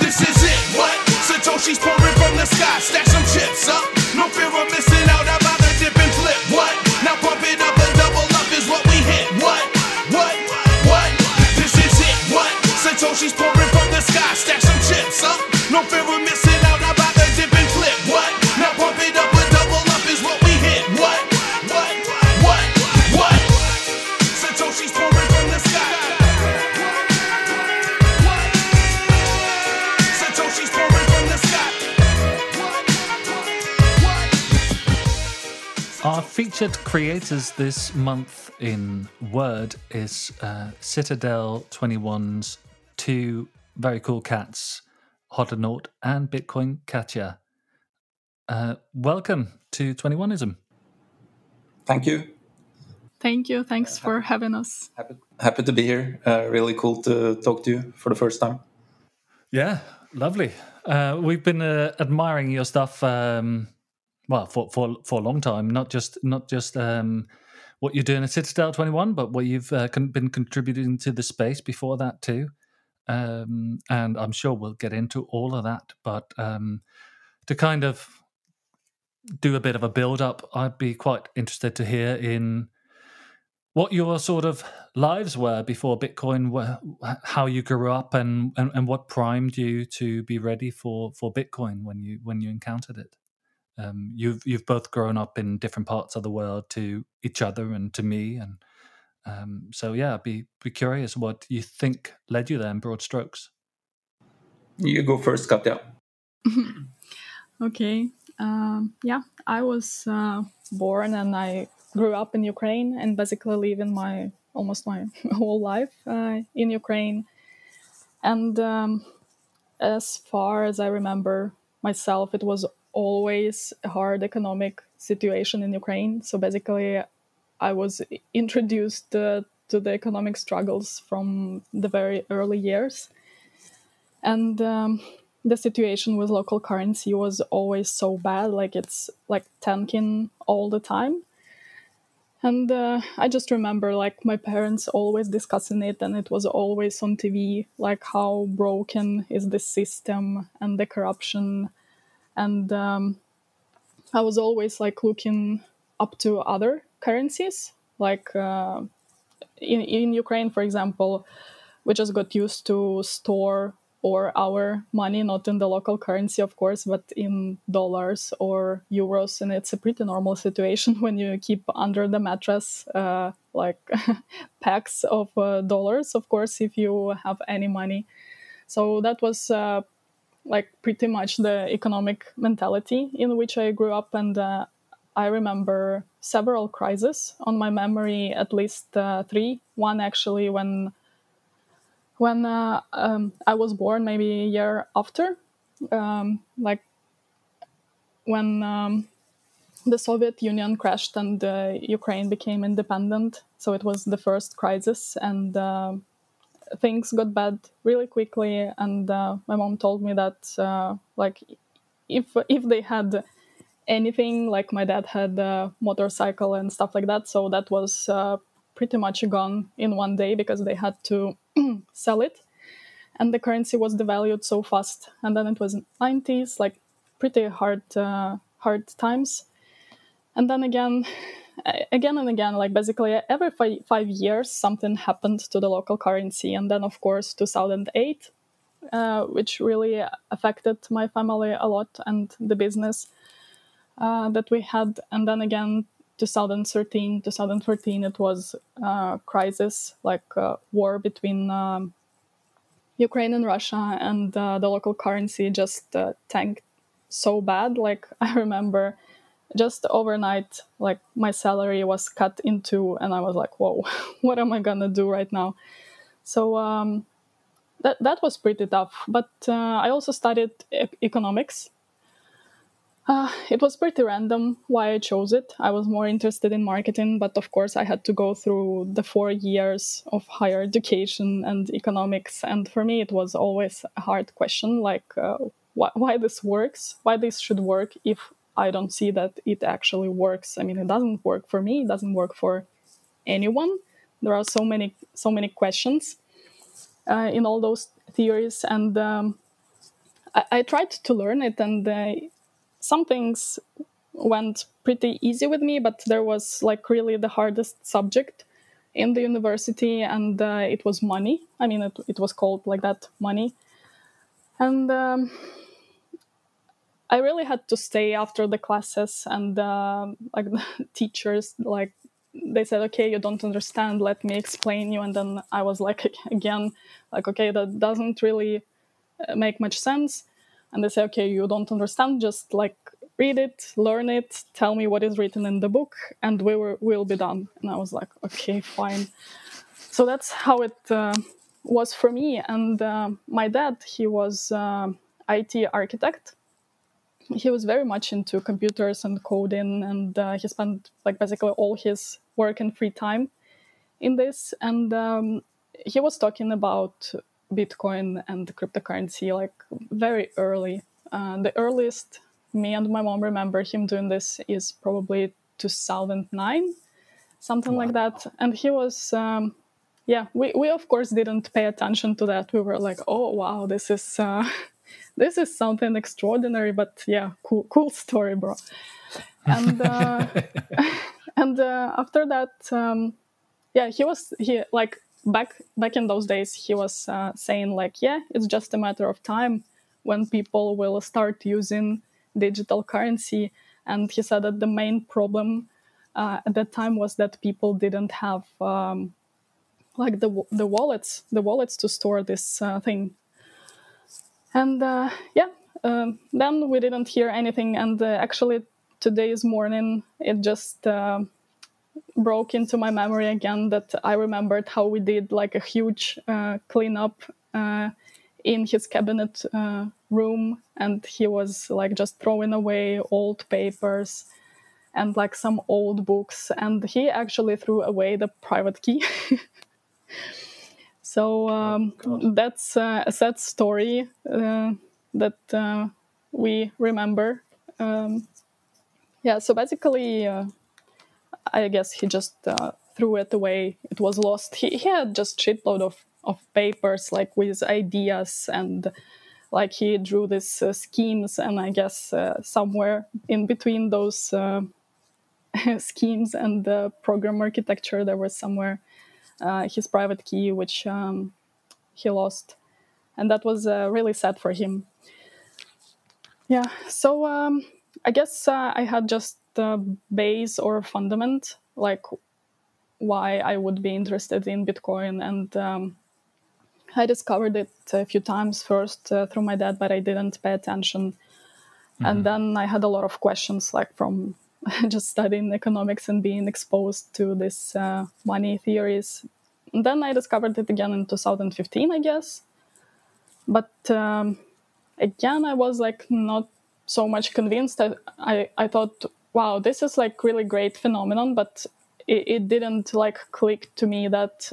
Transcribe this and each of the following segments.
This is it, what? Satoshi's pouring from the sky, stash some chips up. Featured creators this month in Word is uh, Citadel 21's two very cool cats, Hodlonaut and Bitcoin Katya. Uh, welcome to 21ism. Thank you. Thank you. Thanks for having us. Happy, happy to be here. Uh, really cool to talk to you for the first time. Yeah, lovely. Uh, we've been uh, admiring your stuff, um, well, for, for for a long time. Not just not just um, what you're doing at Citadel 21, but what you've uh, con- been contributing to the space before that too. Um, and I'm sure we'll get into all of that. But um, to kind of do a bit of a build up, I'd be quite interested to hear in what your sort of lives were before Bitcoin, were, how you grew up, and, and, and what primed you to be ready for, for Bitcoin when you when you encountered it. Um, you've you've both grown up in different parts of the world to each other and to me, and um, so yeah, be be curious what you think led you there in broad strokes. You go first, Katya. Okay. Um, yeah, I was uh, born and I grew up in Ukraine and basically live in my almost my whole life uh, in Ukraine. And um, as far as I remember myself, it was always hard economic situation in Ukraine. So basically, I was introduced uh, to the economic struggles from the very early years. And um, the situation with local currency was always so bad, like it's like tanking all the time. And uh, I just remember like my parents always discussing it, and it was always on TV, like how broken is the system and the corruption. And um, I was always like looking up to other currencies, like uh, in in Ukraine, for example, we just got used to store or our money not in the local currency of course but in dollars or euros and it's a pretty normal situation when you keep under the mattress uh, like packs of uh, dollars of course if you have any money. So that was uh, like pretty much the economic mentality in which i grew up. And uh, i remember several crises on my memory at least uh, three. One actually when when uh, um, I was born, maybe a year after, um, like when um, the Soviet Union crashed and uh, Ukraine became independent. So it was the first crisis, and uh, things got bad really quickly. And uh, my mom told me that, uh, like, if if they had anything, like my dad had a motorcycle and stuff like that, so that was uh, pretty much gone in one day because they had to sell it and the currency was devalued so fast and then it was 90s like pretty hard uh, hard times and then again again and again like basically every five, five years something happened to the local currency and then of course 2008 uh, which really affected my family a lot and the business uh, that we had. And then again 2013 2014 it was uh, crisis like uh, war between um, ukraine and russia and uh, the local currency just uh, tanked so bad. Like i remember just overnight like my salary was cut in two and i was like whoa what am i gonna do right now so um, that, that was pretty tough but uh, i also studied e- economics uh, it was pretty random why I chose it. I was more interested in marketing, but of course, I had to go through the four years of higher education and economics. And for me, it was always a hard question like, uh, wh- why this works, why this should work if I don't see that it actually works. I mean, it doesn't work for me, it doesn't work for anyone. there are so many so many questions uh, in all those theories, and um, I, I, tried to learn it, and uh, some things went pretty easy with me, but there was like really the hardest subject in the university, and uh, it was money. I mean, it, it was called like that, money, and. Um, I really had to stay after the classes, and uh, like the teachers, like they said, "Okay, you don't understand. Let me explain you." And then I was like, again, like, "Okay, that doesn't really uh, make much sense." And they say, "Okay, you don't understand. Just like read it, learn it, tell me what is written in the book, and we will we'll be done." And I was like, "Okay, fine." So that's how it uh, was for me. And uh, my dad, he was uh, IT architect he was very much into computers and coding and uh, he spent like basically all his work and free time in this. And um, he was talking about bitcoin and cryptocurrency like very early. Uh, the earliest me and my mom remember him doing this is probably 2009 something wow. like that. And he was um, yeah we, we of course didn't pay attention to that. We were like oh wow this is uh, this is something extraordinary, but yeah, cool, cool story, bro. And uh, and uh, after that, um, yeah, he was he like back back in those days, he was uh, saying like, yeah, it's just a matter of time when people will start using digital currency. And he said that the main problem uh, at that time was that people didn't have um, like the the wallets, the wallets to store this uh, thing and uh, yeah, um, then we didn't hear anything. And uh, actually, today's morning, it just uh, broke into my memory again that I remembered how we did like a huge uh, cleanup uh, in his cabinet uh, room, and he was like just throwing away old papers and like some old books, and he actually threw away the private key. So um, oh, that's uh, a sad story uh, that uh, we remember. Um, yeah, so basically, uh, I guess he just uh, threw it away. It was lost. He, he had just shitload of, of papers like with ideas and like he drew these uh, schemes and I guess somewhere in between those schemes and the program architecture there was somewhere uh, his private key, which um, he lost, and that was uh, really sad for him. Yeah, so um, I guess uh, I had just the base or fundament, like why I would be interested in Bitcoin, and um, I discovered it a few times first uh, through my dad, but I didn't pay attention. Mm-hmm. And then I had a lot of questions, like from just studying economics and being exposed to these uh, money theories. And then I discovered it again in 2015, I guess. But um, again, I was like not so much convinced. I, I, I thought, wow, this is like really great phenomenon, but it, it didn't like click to me that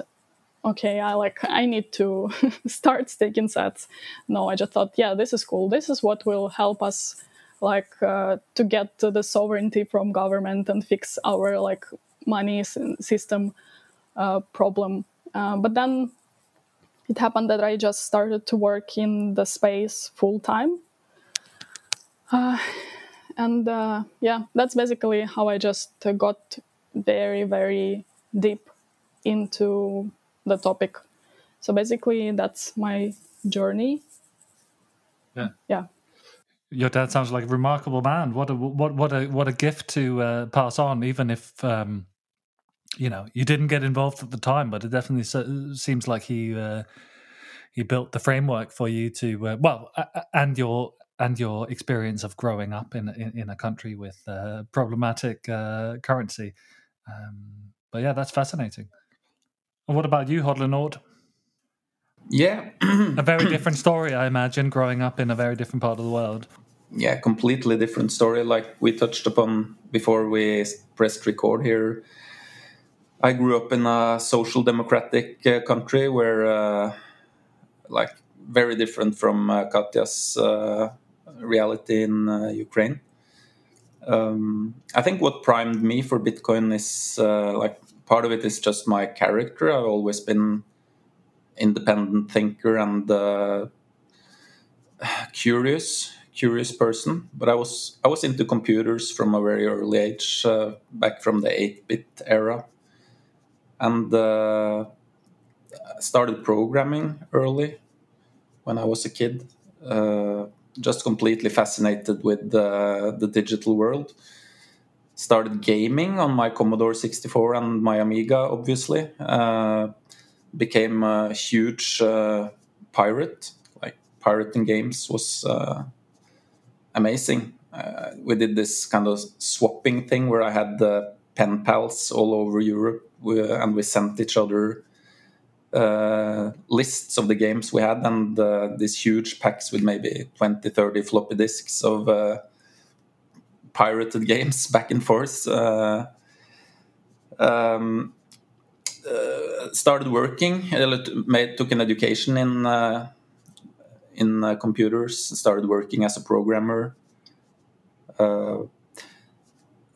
okay i like i need to start staking sets no i just thought yeah this is cool this is what will help us like uh, to get to the sovereignty from government and fix our like money system uh, problem. Uh, but then it happened that I just started to work in the space full time. Uh, and uh, yeah, that's basically how I just got very, very deep into the topic. So basically, that's my journey. Yeah. Yeah your dad sounds like a remarkable man. What a what what a what a gift to uh, pass on, even if um, you know you didn't get involved at the time. But it definitely seems like he uh, he built the framework for you to uh, well, and your and your experience of growing up in in, in a country with uh, problematic uh, currency. Um, but yeah, that's fascinating. And what about you, Hodlonaut? Yeah. a very different story, I imagine, growing up in a very different part of the world yeah, completely different story. Like we touched upon before we pressed record here. I grew up in a social democratic uh, country where, uh, like, very different from uh, Katya's uh, reality in uh, Ukraine. Um, I think what primed me for Bitcoin is uh, like part of it is just my character. I've always been independent thinker and curious, curious person. But I was I was into computers from a very early age, uh, back from the eight bit era, and uh, started programming early when I was a kid. Uh, just completely fascinated with the, the digital world. Started gaming on my Commodore 64 and my Amiga, obviously. Uh, became a huge uh, pirate. Like pirating games was uh, amazing. Uh, we did this kind of swapping thing where I had the pen pals all over Europe, and we sent each other uh, lists of the games we had and uh, these huge packs with maybe 20 30 floppy disks of uh, pirated games back and forth uh, um, uh, started working made, took an education in in computers started working as a programmer.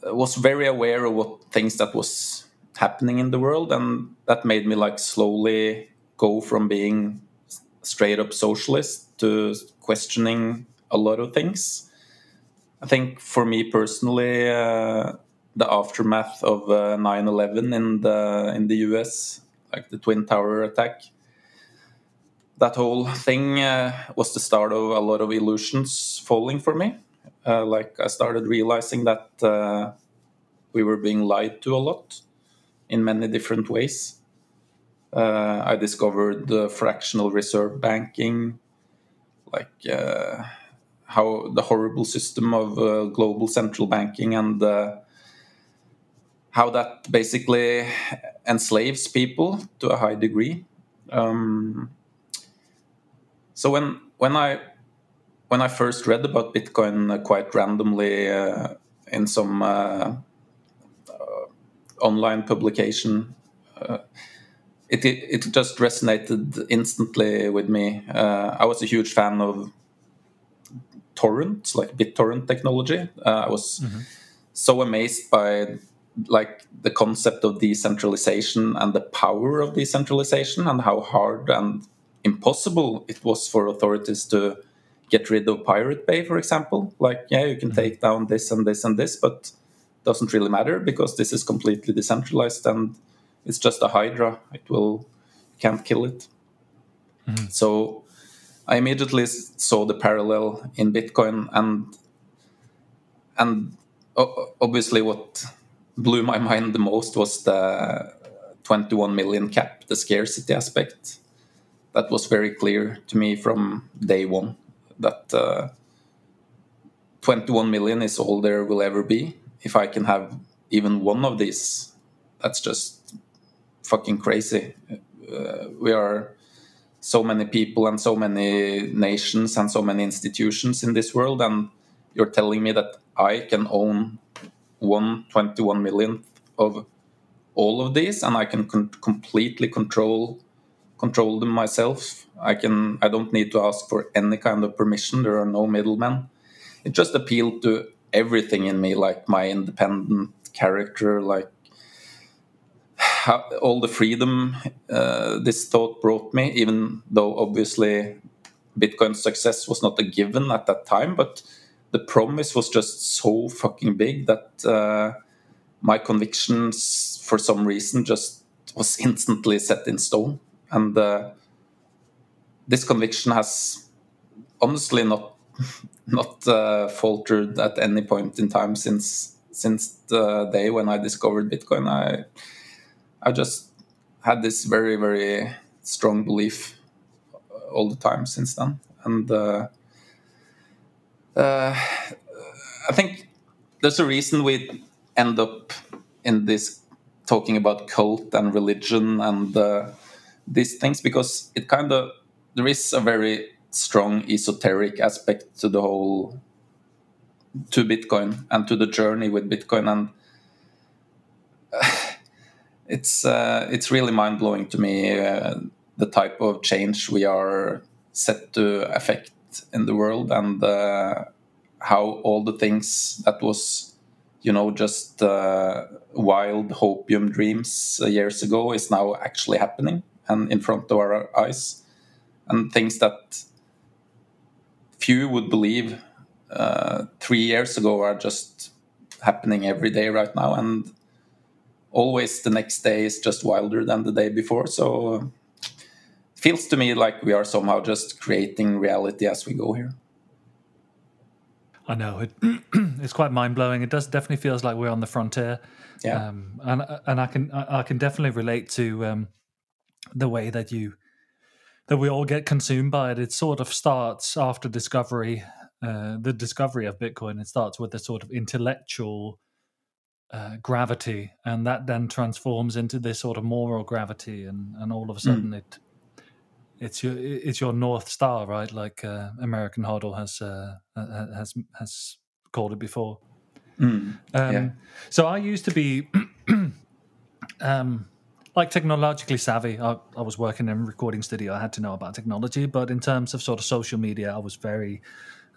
Was very aware of what things that was happening in the world and that made me like slowly go from being straight up socialist to questioning a lot of things. I think for me personally uh, the aftermath of 9/11 uh, in the in the US like the twin tower attack that whole thing uh, was the start of a lot of illusions falling for me uh, like i started realizing that uh, we were being lied to a lot in many different ways. Uh, I discovered the fractional reserve banking, like uh, how the horrible system of uh, global central banking and how that basically enslaves people to a high degree. Um, so when when I when I first read about Bitcoin uh, quite randomly uh, in some online publication. Uh, it, it, just resonated instantly with me. Uh, I was a huge fan of torrent, like BitTorrent technology. Uh, I was mm-hmm. so amazed by like the concept of decentralization and the power of decentralization and how hard and impossible it was for authorities to get rid of Pirate Bay, for example. Like, yeah, you can mm-hmm. take down this and this and this, but doesn't really matter because this is completely decentralized and it's just a hydra. It will can't kill it. Mm-hmm. So I immediately saw the parallel in Bitcoin and and obviously what blew my mind the most was the 21 million cap, the scarcity aspect. That was very clear to me from day one that uh, 21 million is all there will ever be if I can have even one of these, that's just fucking crazy. Uh, we are so many people and so many nations and so many institutions in this world, and you're telling me that I can own one 21 millionth of all of these, and I can con- completely control control them myself. I can. I don't need to ask for any kind of permission. There are no middlemen. It just appealed to everything in me, like my independent character, like all the freedom uh, this thought brought me, even though obviously Bitcoin's success was not a given at that time, but the promise was just so fucking big that uh, my convictions, for some reason, just was instantly set in stone. And uh, this conviction has honestly not not uh, faltered at any point in time since since the day when I discovered Bitcoin. I I just had this very very strong belief all the time since then, and uh, uh, I think there's a reason we end up in this talking about cult and religion and uh, these things because it kind of there is a very strong esoteric aspect to the whole to Bitcoin and to the journey with Bitcoin, and it's uh, it's really mind blowing to me uh, the type of change we are set to affect in the world and uh, how all the things that was you know, just uh, wild hopium dreams uh, years ago is now actually happening and in front of our eyes, and things that few would believe uh, three years ago are just happening every day right now, and always the next day is just wilder than the day before. So, uh, feels to me like we are somehow just creating reality as we go here. I know it. it's quite mind blowing. It does definitely feels like we're on the frontier. Yeah, um, and and I can I can definitely relate to um, the way that you that we all get consumed by it. It sort of starts after discovery, uh, the discovery of Bitcoin. It starts with a sort of intellectual uh, gravity, and that then transforms into this sort of moral gravity, and and all of a sudden mm. it it's your it's your north star, right? Like uh, American Hodl has uh, has has called it before. Mm, um, yeah. So I used to be um, like technologically savvy. I, I, was working in a recording studio. I had to know about technology, but in terms of sort of social media, I was very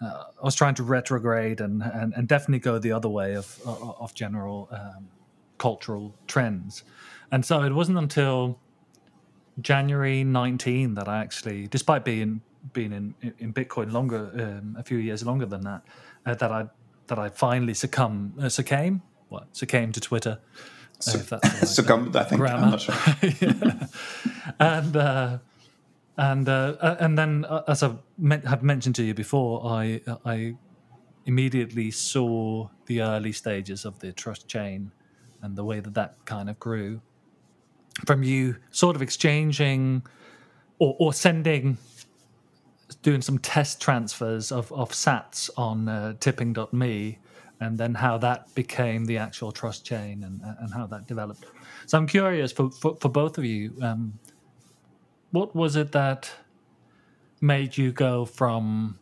uh, I was trying to retrograde and, and, and definitely go the other way of of general um, cultural trends. And so it wasn't until January 19 that I actually, despite being being in, in Bitcoin longer, um, a few years longer than that, uh, that I that I finally succumb uh, succumb what succumb to Twitter. Uh, Su- right, succumbed, I think. Grammar. I'm not sure. yeah. And uh, and uh, and then, uh, as I me- have mentioned to you before, I I immediately saw the early stages of the trust chain and the way that that kind of grew from you sort of exchanging or, or sending doing some test transfers of, of sats on uh, tipping.me and then how that became the actual trust chain and, and how that developed so i'm curious for, for, for both of you um, what was it that made you go from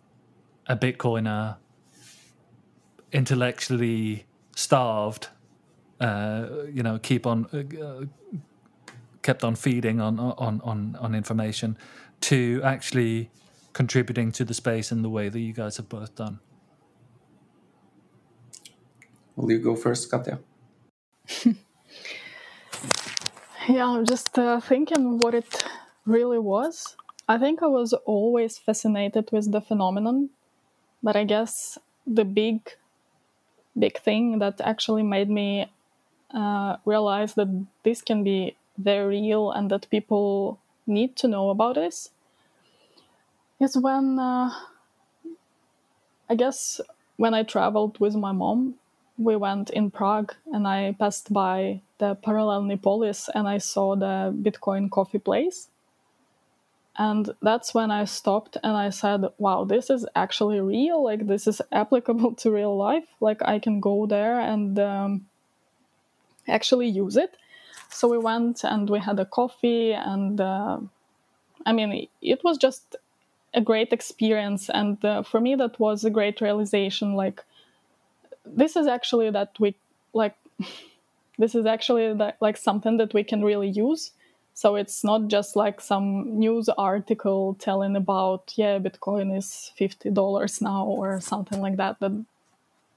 a bitcoiner intellectually starved uh, you know keep on uh, kept on feeding on on on on information to actually contributing to the space in the way that you guys have both done. Will you go first, Katya? yeah, I'm just uh, thinking what it really was. I think I was always fascinated with the phenomenon, but I guess the big, big thing that actually made me uh, realize that this can be very real and that people need to know about this is when uh, I guess when I traveled with my mom, we went in Prague and I passed by the Paralelní and I saw the Bitcoin coffee place. And that's when I stopped and I said, wow, this is actually real. Like, this is applicable to real life. Like, I can go there and um, actually use it so we went and we had a coffee and uh, i mean it was just a great experience and uh, for me that was a great realization like this is actually that we like this is actually that, like something that we can really use. So it's not just like some news article telling about yeah bitcoin is $50 now or something like that but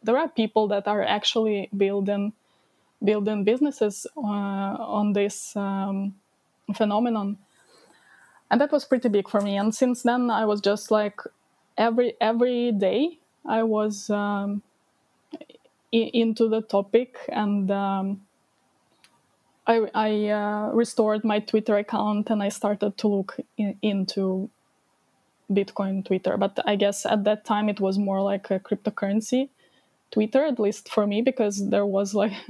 there are people that are actually building building businesses uh, on this um, phenomenon. And that was pretty big for me. And since then i was just like every every day i was um, Into the topic and um, i, I uh, restored my twitter account and i started to look in- into bitcoin twitter but i guess at that time it was more like a cryptocurrency twitter at least for me because there was like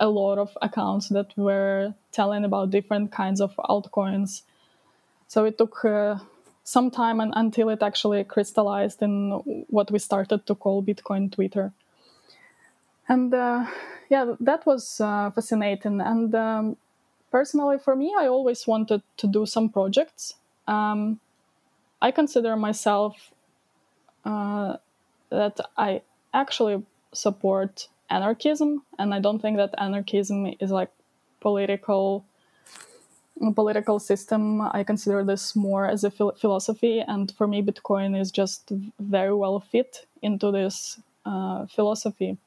a lot of accounts that were telling about different kinds of altcoins. So it took uh, some time and, until it actually crystallized in what we started to call Bitcoin Twitter. And uh, yeah, that was uh, fascinating. And um, personally, for me, I always wanted to do some projects. Um, I consider myself uh, that I actually support anarchism, and I don't think that anarchism is like political political system. I consider this more as a phil- philosophy, and for me, Bitcoin is just very well fit into this uh, philosophy.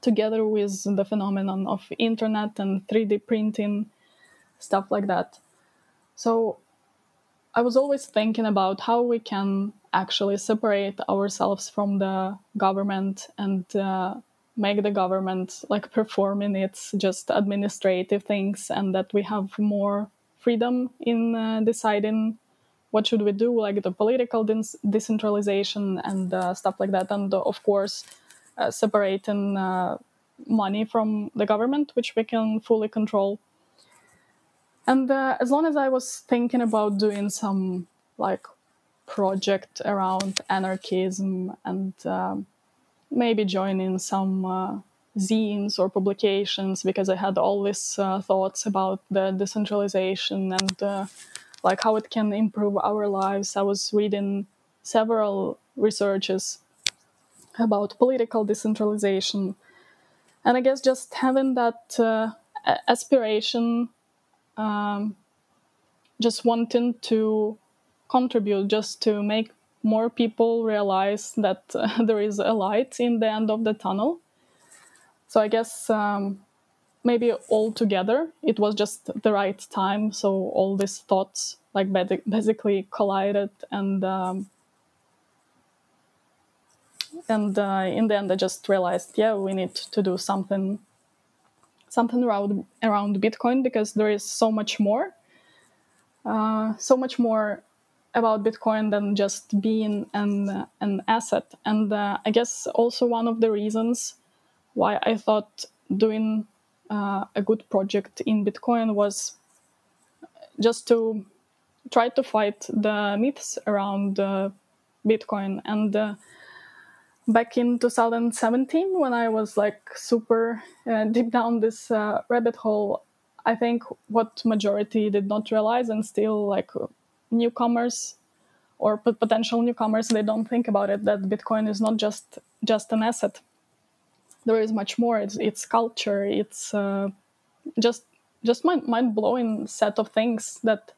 Together with the phenomenon of internet and 3D printing, stuff like that. So I was always thinking about how we can actually separate ourselves from the government and uh, make the government like performing its just administrative things and that we have more freedom in uh, deciding what should we do like the political decentralization and uh, stuff like that and uh, of course uh, separating uh, money from the government which we can fully control and uh, as long as i was thinking about doing some like project around anarchism and um, maybe joining some uh, zines or publications because I had all these uh, thoughts about the decentralization and uh, like how it can improve our lives. I was reading several researches about political decentralization, and I guess just having that uh, aspiration, um, just wanting to contribute, just to make more people realize that uh, there is a light in the end of the tunnel. So I guess um, maybe all together it was just the right time. So all these thoughts like basically collided, and um, and uh, in the end I just realized, yeah, we need to do something something around around Bitcoin because there is so much more, uh, so much more about Bitcoin than just being an an asset. And uh, I guess also one of the reasons why I thought doing uh, a good project in Bitcoin was just to try to fight the myths around uh, Bitcoin. And back in 2017, when I was like super uh, deep down this uh, rabbit hole, I think what majority did not realize and still like newcomers or potential newcomers they don't think about it that bitcoin is not just just an asset. There is much more. It's, it's culture. It's uh, just just mind, mind-blowing set of things that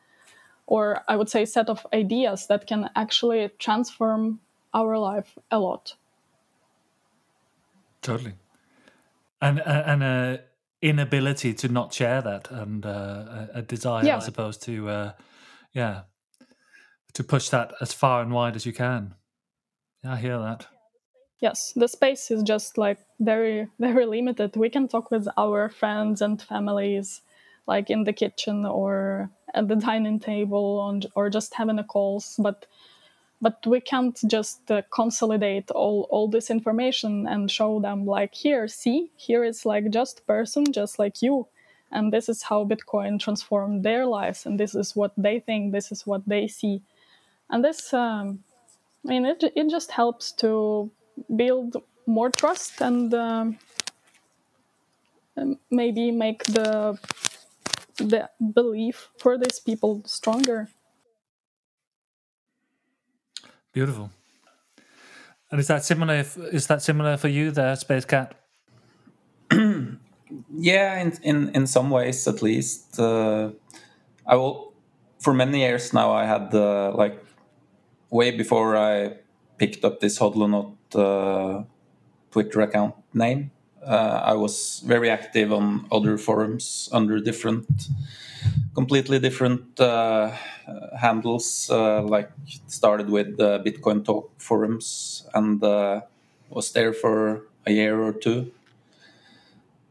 or i would say set of ideas that can actually transform our life a lot totally and uh, and a inability to not share that and uh, a desire yeah. as opposed to uh, yeah to push that as far and wide as you can. Yeah, I hear that. Yes, the space is just like very, very limited. We can talk with our friends and families, like in the kitchen or at the dining table, or just having a calls. But, but we can't just uh, consolidate all all this information and show them like here, see, here is like just person, just like you, and this is how Bitcoin transformed their lives, and this is what they think, this is what they see. And this um, i mean it, it just helps to build more trust and um, maybe make the the belief for these people stronger beautiful. And is that similar is that similar for you there space cat? Yeah in, in in some ways at least. Uh, i will for many years now i had uh, like way before I picked up this Hodlonaut uh, Twitter account name, uh, I was very active on other forums under different, completely different uh, handles. Uh, like started with Bitcoin Talk forums and uh, was there for a year or two.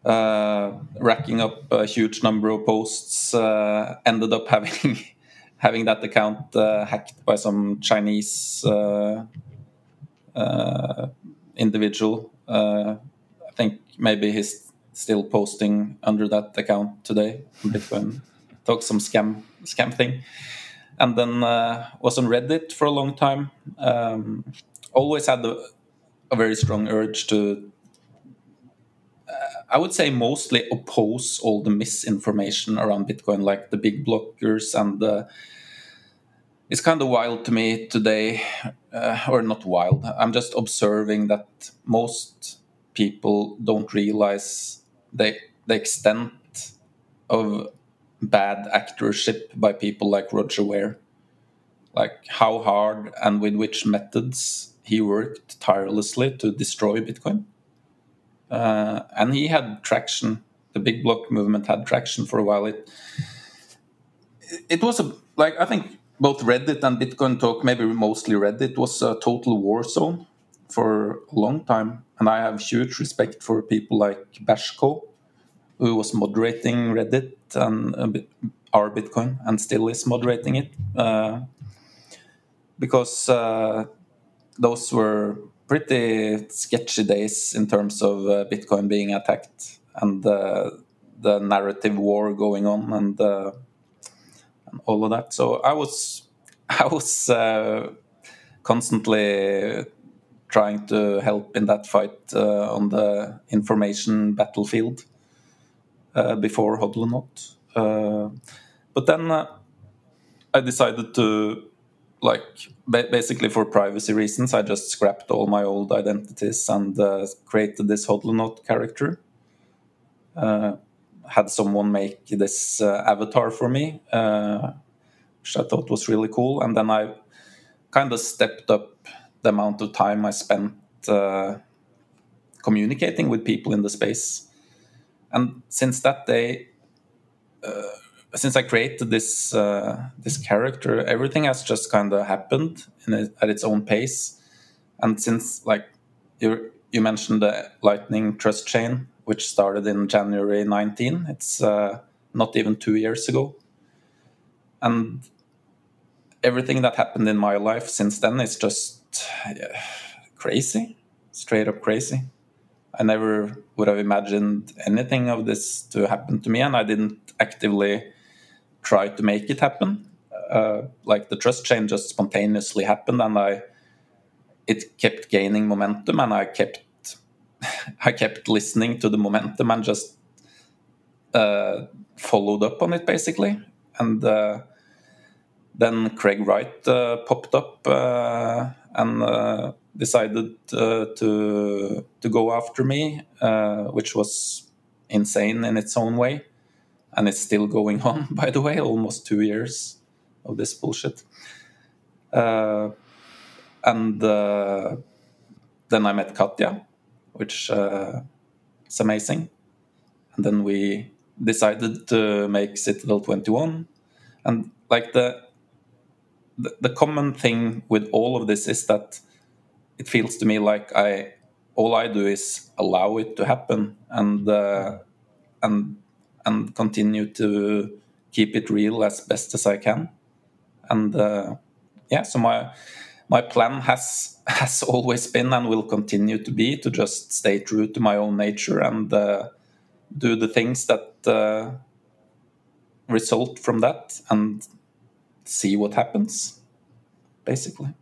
Uh, racking up a huge number of posts, ended up having having that account uh, hacked by some Chinese uh, uh, individual. I think maybe he's still posting under that account today Bitcoin. Talk some scam scam thing, and then was on Reddit for a long time. Um, always had a, a very strong urge to I would say mostly oppose all the misinformation around Bitcoin, like the big blockers and the. It's kind of wild to me today, uh, or not wild. I'm just observing that most people don't realize the the extent of bad actorship by people like Roger Ver. like how hard and with which methods he worked tirelessly to destroy Bitcoin uh, and he had traction. The big block movement had traction for a while. It it was a like I think both Reddit and Bitcoin Talk, maybe mostly Reddit, was a total war zone for a long time. And I have huge respect for people like BashCo, who was moderating Reddit and bit, our Bitcoin and still is moderating it. Uh, because uh, those were pretty sketchy days in terms of uh, Bitcoin being attacked and uh, the narrative war going on and, uh, and, all of that. So I was I was uh, constantly trying to help in that fight uh, on the information battlefield before Hodlonaut. but then I decided to like basically for privacy reasons, I just scrapped all my old identities and uh, created this Hodlonaut character. Uh, had someone make this uh, avatar for me, uh, which I thought was really cool. And then I kind of stepped up the amount of time I spent uh, communicating with people in the space. And since that day, uh, since I created this uh, this character, everything has just kind of happened a, at its own pace. And since like you you mentioned the Lightning Trust Chain, which started in January 19, it's uh, not even two years ago. And everything that happened in my life since then is just yeah, crazy, straight up crazy. I never would have imagined anything of this to happen to me, and I didn't actively try to make it happen. Uh, like the trust chain just spontaneously happened, and I it kept gaining momentum, and I kept I kept listening to the momentum and just uh, followed up on it basically. And uh, then Craig Wright uh, popped up uh, and uh, decided to to go after me, which was insane in its own way. And it's still going on by the way almost two years of this bullshit. Uh, and uh, then i met katya which uh, is amazing. And then we decided to make citadel 21 and like the, the the common thing with all of this is that it feels to me like i all i do is allow it to happen and uh, and and continue to keep it real as best as I can. And uh, yeah, so my my plan has has always been and will continue to be to just stay true to my own nature and uh, do the things that uh, result from that and see what happens, basically.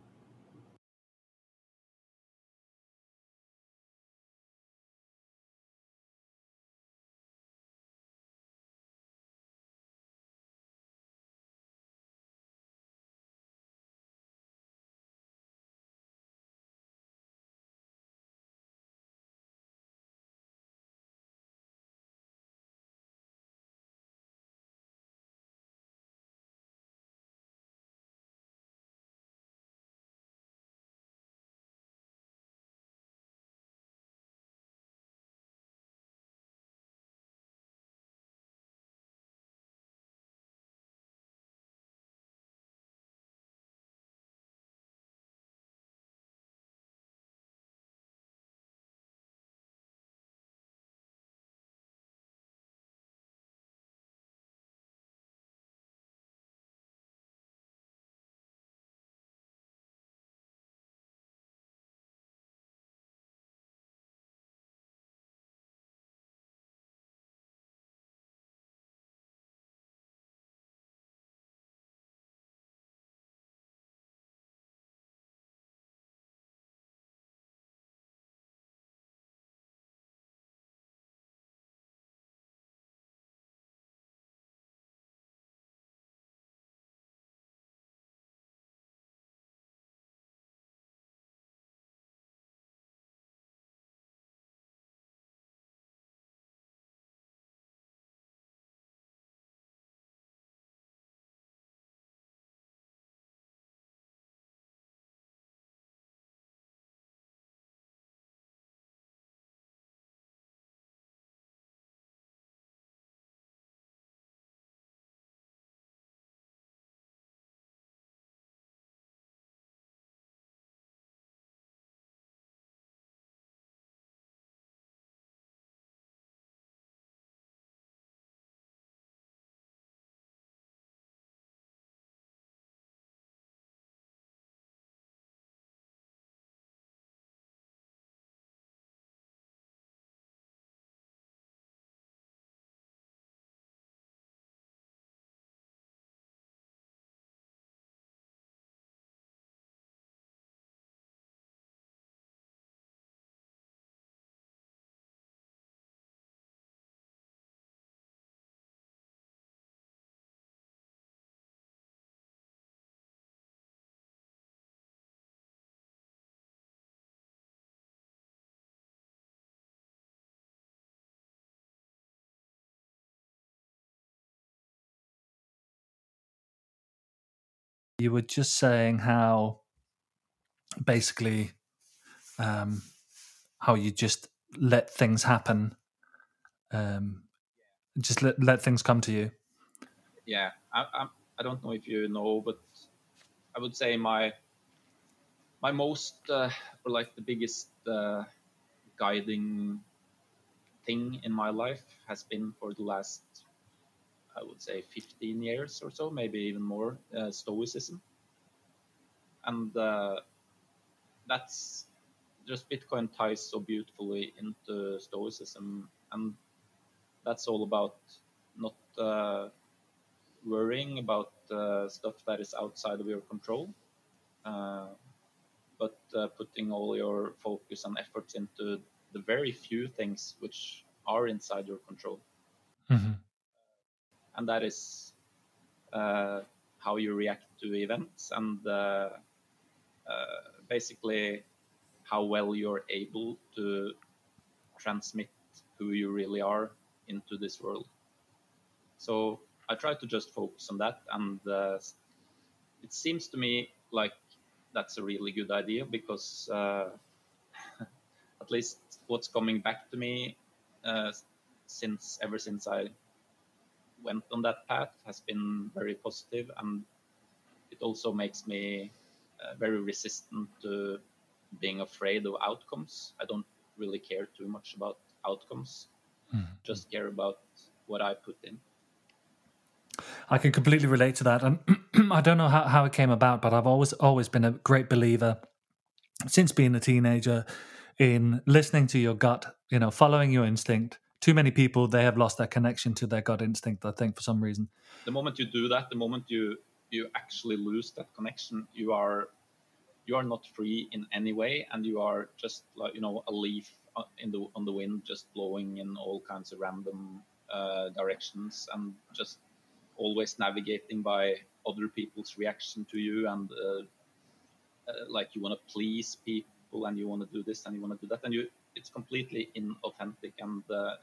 You were just saying how basically um, how you just let things happen, um, just let let things come to you. Yeah, I, I I don't know if you know, but I would say my my most uh, or like the biggest uh, guiding thing in my life has been for the last I would say 15 years or so, maybe even more, uh, Stoicism. And uh, that's just Bitcoin ties so beautifully into Stoicism, and that's all about not uh, worrying about uh, stuff that is outside of your control, uh, but uh, putting all your focus and efforts into the very few things which are inside your control, Mm-hmm. And that is uh, how you react to events and uh, basically how well you're able to transmit who you really are into this world. So I try to just focus on that, and uh, it seems to me like that's a really good idea because uh, at least what's coming back to me uh, since ever since I went on that path has been very positive, and it also makes me uh, very resistant to being afraid of outcomes. I don't really care too much about outcomes. Just care about what I put in. I can completely relate to that, and I don't know how, how it came about, but I've always always been a great believer since being a teenager in listening to your gut. You know, following your instinct. Too many people they have lost their connection to their gut instinct. I think for some reason. The moment you do that, the moment you you actually lose that connection, you are you are not free in any way, and you are just like you know a leaf uh, in the on the wind, just blowing in all kinds of random uh, directions, and just always navigating by other people's reaction to you, and uh, uh, like you want to please people, and you want to do this, and you want to do that, and you it's completely inauthentic, and uh,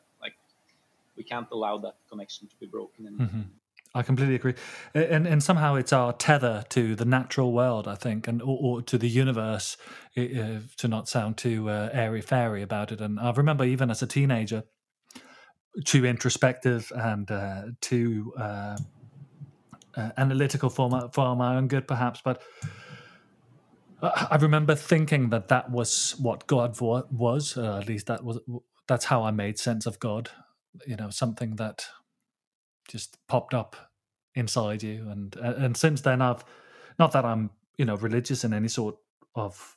we can't allow that connection to be broken. In. I completely agree, and and somehow it's our tether to the natural world, I think, and or, or to the universe. Uh, to not sound too uh, airy fairy about it, and I remember even as a teenager, too introspective and uh, too uh, uh, analytical for my for my own good, perhaps, but. I remember thinking that that was what God was. Uh, at least that was that's how I made sense of God. You know, something that just popped up inside you. And and since then i've not that i'm you know religious in any sort of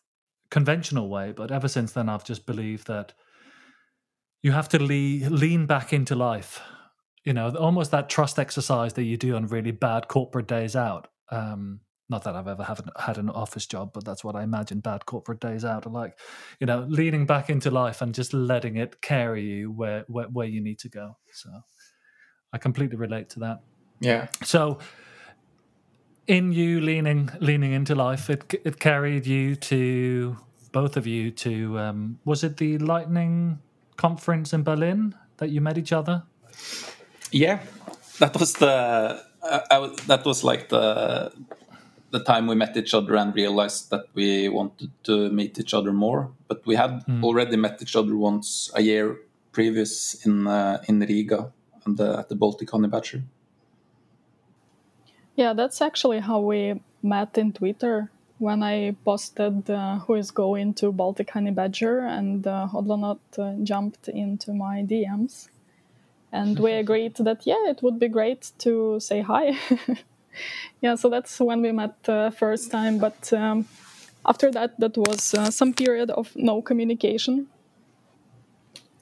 conventional way but ever since then i've just believed that you have to le- lean back into life. You know almost that trust exercise that you do on really bad corporate days out. Um not that I've ever haven't had an office job, but that's what I imagine bad corporate days out are like. You know, leaning back into life and just letting it carry you where where, where you need to go. So, I completely relate to that. Yeah, So, in you leaning leaning into life, it it carried you to both of you to um, was it the Lightning conference in Berlin that you met each other? yeah, that was the I was, that was like the the time we met each other and realized that we wanted to meet each other more. But we had already met each other once a year previous in uh, in Riga and the, at the Baltic Honey Badger. Yeah, that's actually how we met in Twitter when I posted uh, who is going to Baltic Honey Badger and uh, Hodlonaut uh, jumped into my DMs. And we agreed that, yeah, it would be great to say hi. yeah, so that's when we met uh, first time. But um, after that, that was uh, some period of no communication.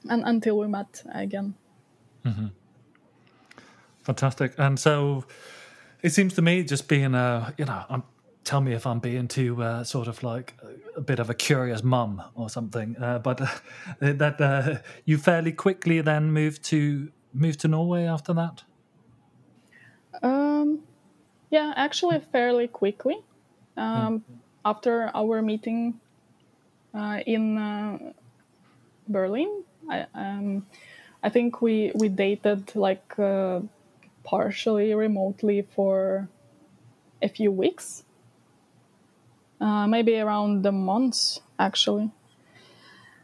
And until we met again. Fantastic. And so it seems to me just being a, you know, I'm, tell me if I'm being too uh, sort of like a, a bit of a curious mum or something. Uh, but uh, that uh, you fairly quickly then moved to moved to Norway after that. Um, yeah, actually, fairly quickly. Um, After our meeting uh, in uh, Berlin, I, um, I think we we dated like uh, partially remotely for a few weeks, uh, maybe around the months actually.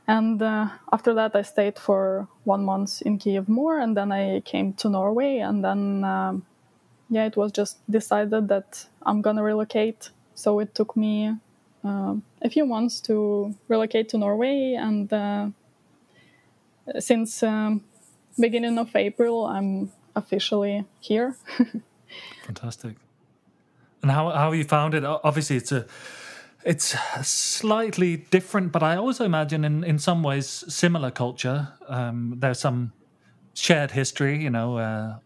And uh, after that, I stayed for one month in Kiev more, and then I came to Norway. And then, um, yeah, it was just decided that I'm gonna relocate. So it took me uh, a few months to relocate to Norway, and uh, since um, beginning of April, I'm officially here. Fantastic. And how how you found it? Obviously, it's a it's slightly different, but I also imagine in, in some ways similar culture. Um, there's some shared history, you know, uh,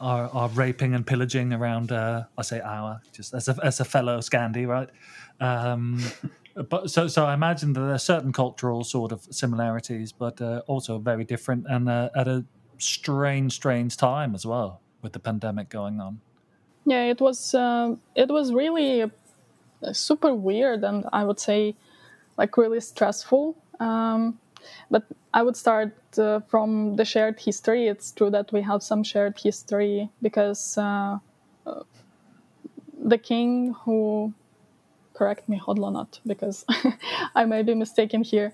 our, our raping and pillaging around. Uh, I say our, just as a as a fellow Scandi, right? Um, but so so I imagine that there are certain cultural sort of similarities, but uh, also very different, and uh, at a strange, strange time as well with the pandemic going on. Yeah, it was uh, it was really super weird and I would say like really stressful. Um, but I would start uh, from the shared history. It's true that we have some shared history because uh, uh, the king who, correct me, Hodlonaut, because I may be mistaken here,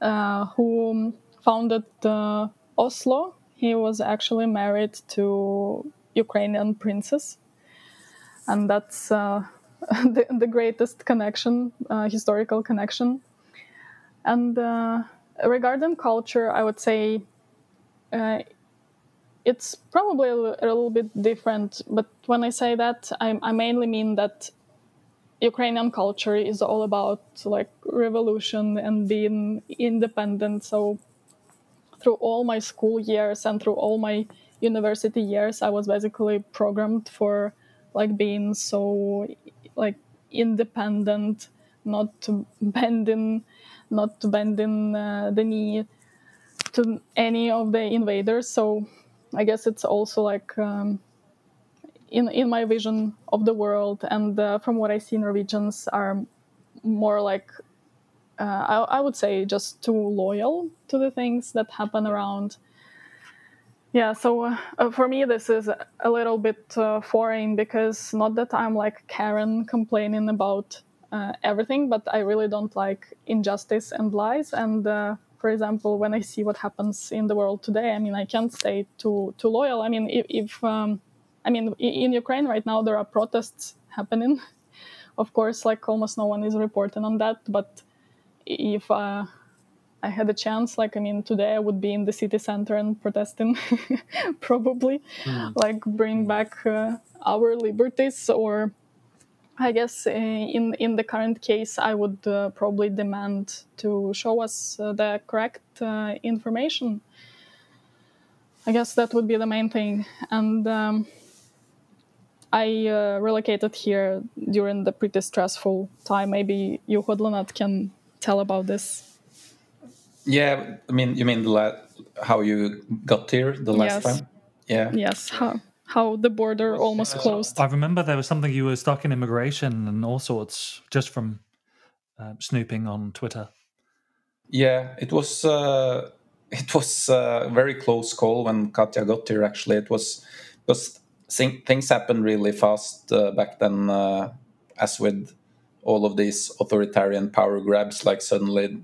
uh, who founded uh, Oslo, he was actually married to Ukrainian princess. And that's uh, the, the greatest connection, historical connection. And regarding culture, I would say uh, it's probably a, little bit different. But when I say that, I, I mainly mean that Ukrainian culture is all about like revolution and being independent. So through all my school years and through all my university years, I was basically programmed for like being so like independent, not bending, not bending uh, the knee to any of the invaders. So I guess it's also like um, in in my vision of the world, and uh, from what I see, Norwegians are more like uh, I, I, would say just too loyal to the things that happen around yeah, so uh, for me, this is a little bit uh, foreign because not that I'm like Karen complaining about uh, everything, but I really don't like injustice and lies. And uh, for example, when I see what happens in the world today, I mean, I can't stay too too loyal. I mean, if, if um, I mean, in Ukraine right now there are protests happening. of course, like almost no one is reporting on that, but if uh, I had a chance, like I mean, today I would be in the city center and protesting, probably, mm. like bring back uh, our liberties. Or, I guess uh, in in the current case, I would uh, probably demand to show us uh, the correct uh, information. I guess that would be the main thing, and. Um, I uh, relocated here during the pretty stressful time. Maybe you, Hodlonaut, can tell about this. Yeah, I mean, you mean the la- how you got here the last yes. time? Yeah. Yes. How how the border almost closed. I remember there was something you were stuck in immigration and all sorts just from uh, snooping on Twitter. Yeah, it was uh, it was a very close call when Katya got here. Actually, it was because things happened really fast uh, back then, uh, as with all of these authoritarian power grabs. Like suddenly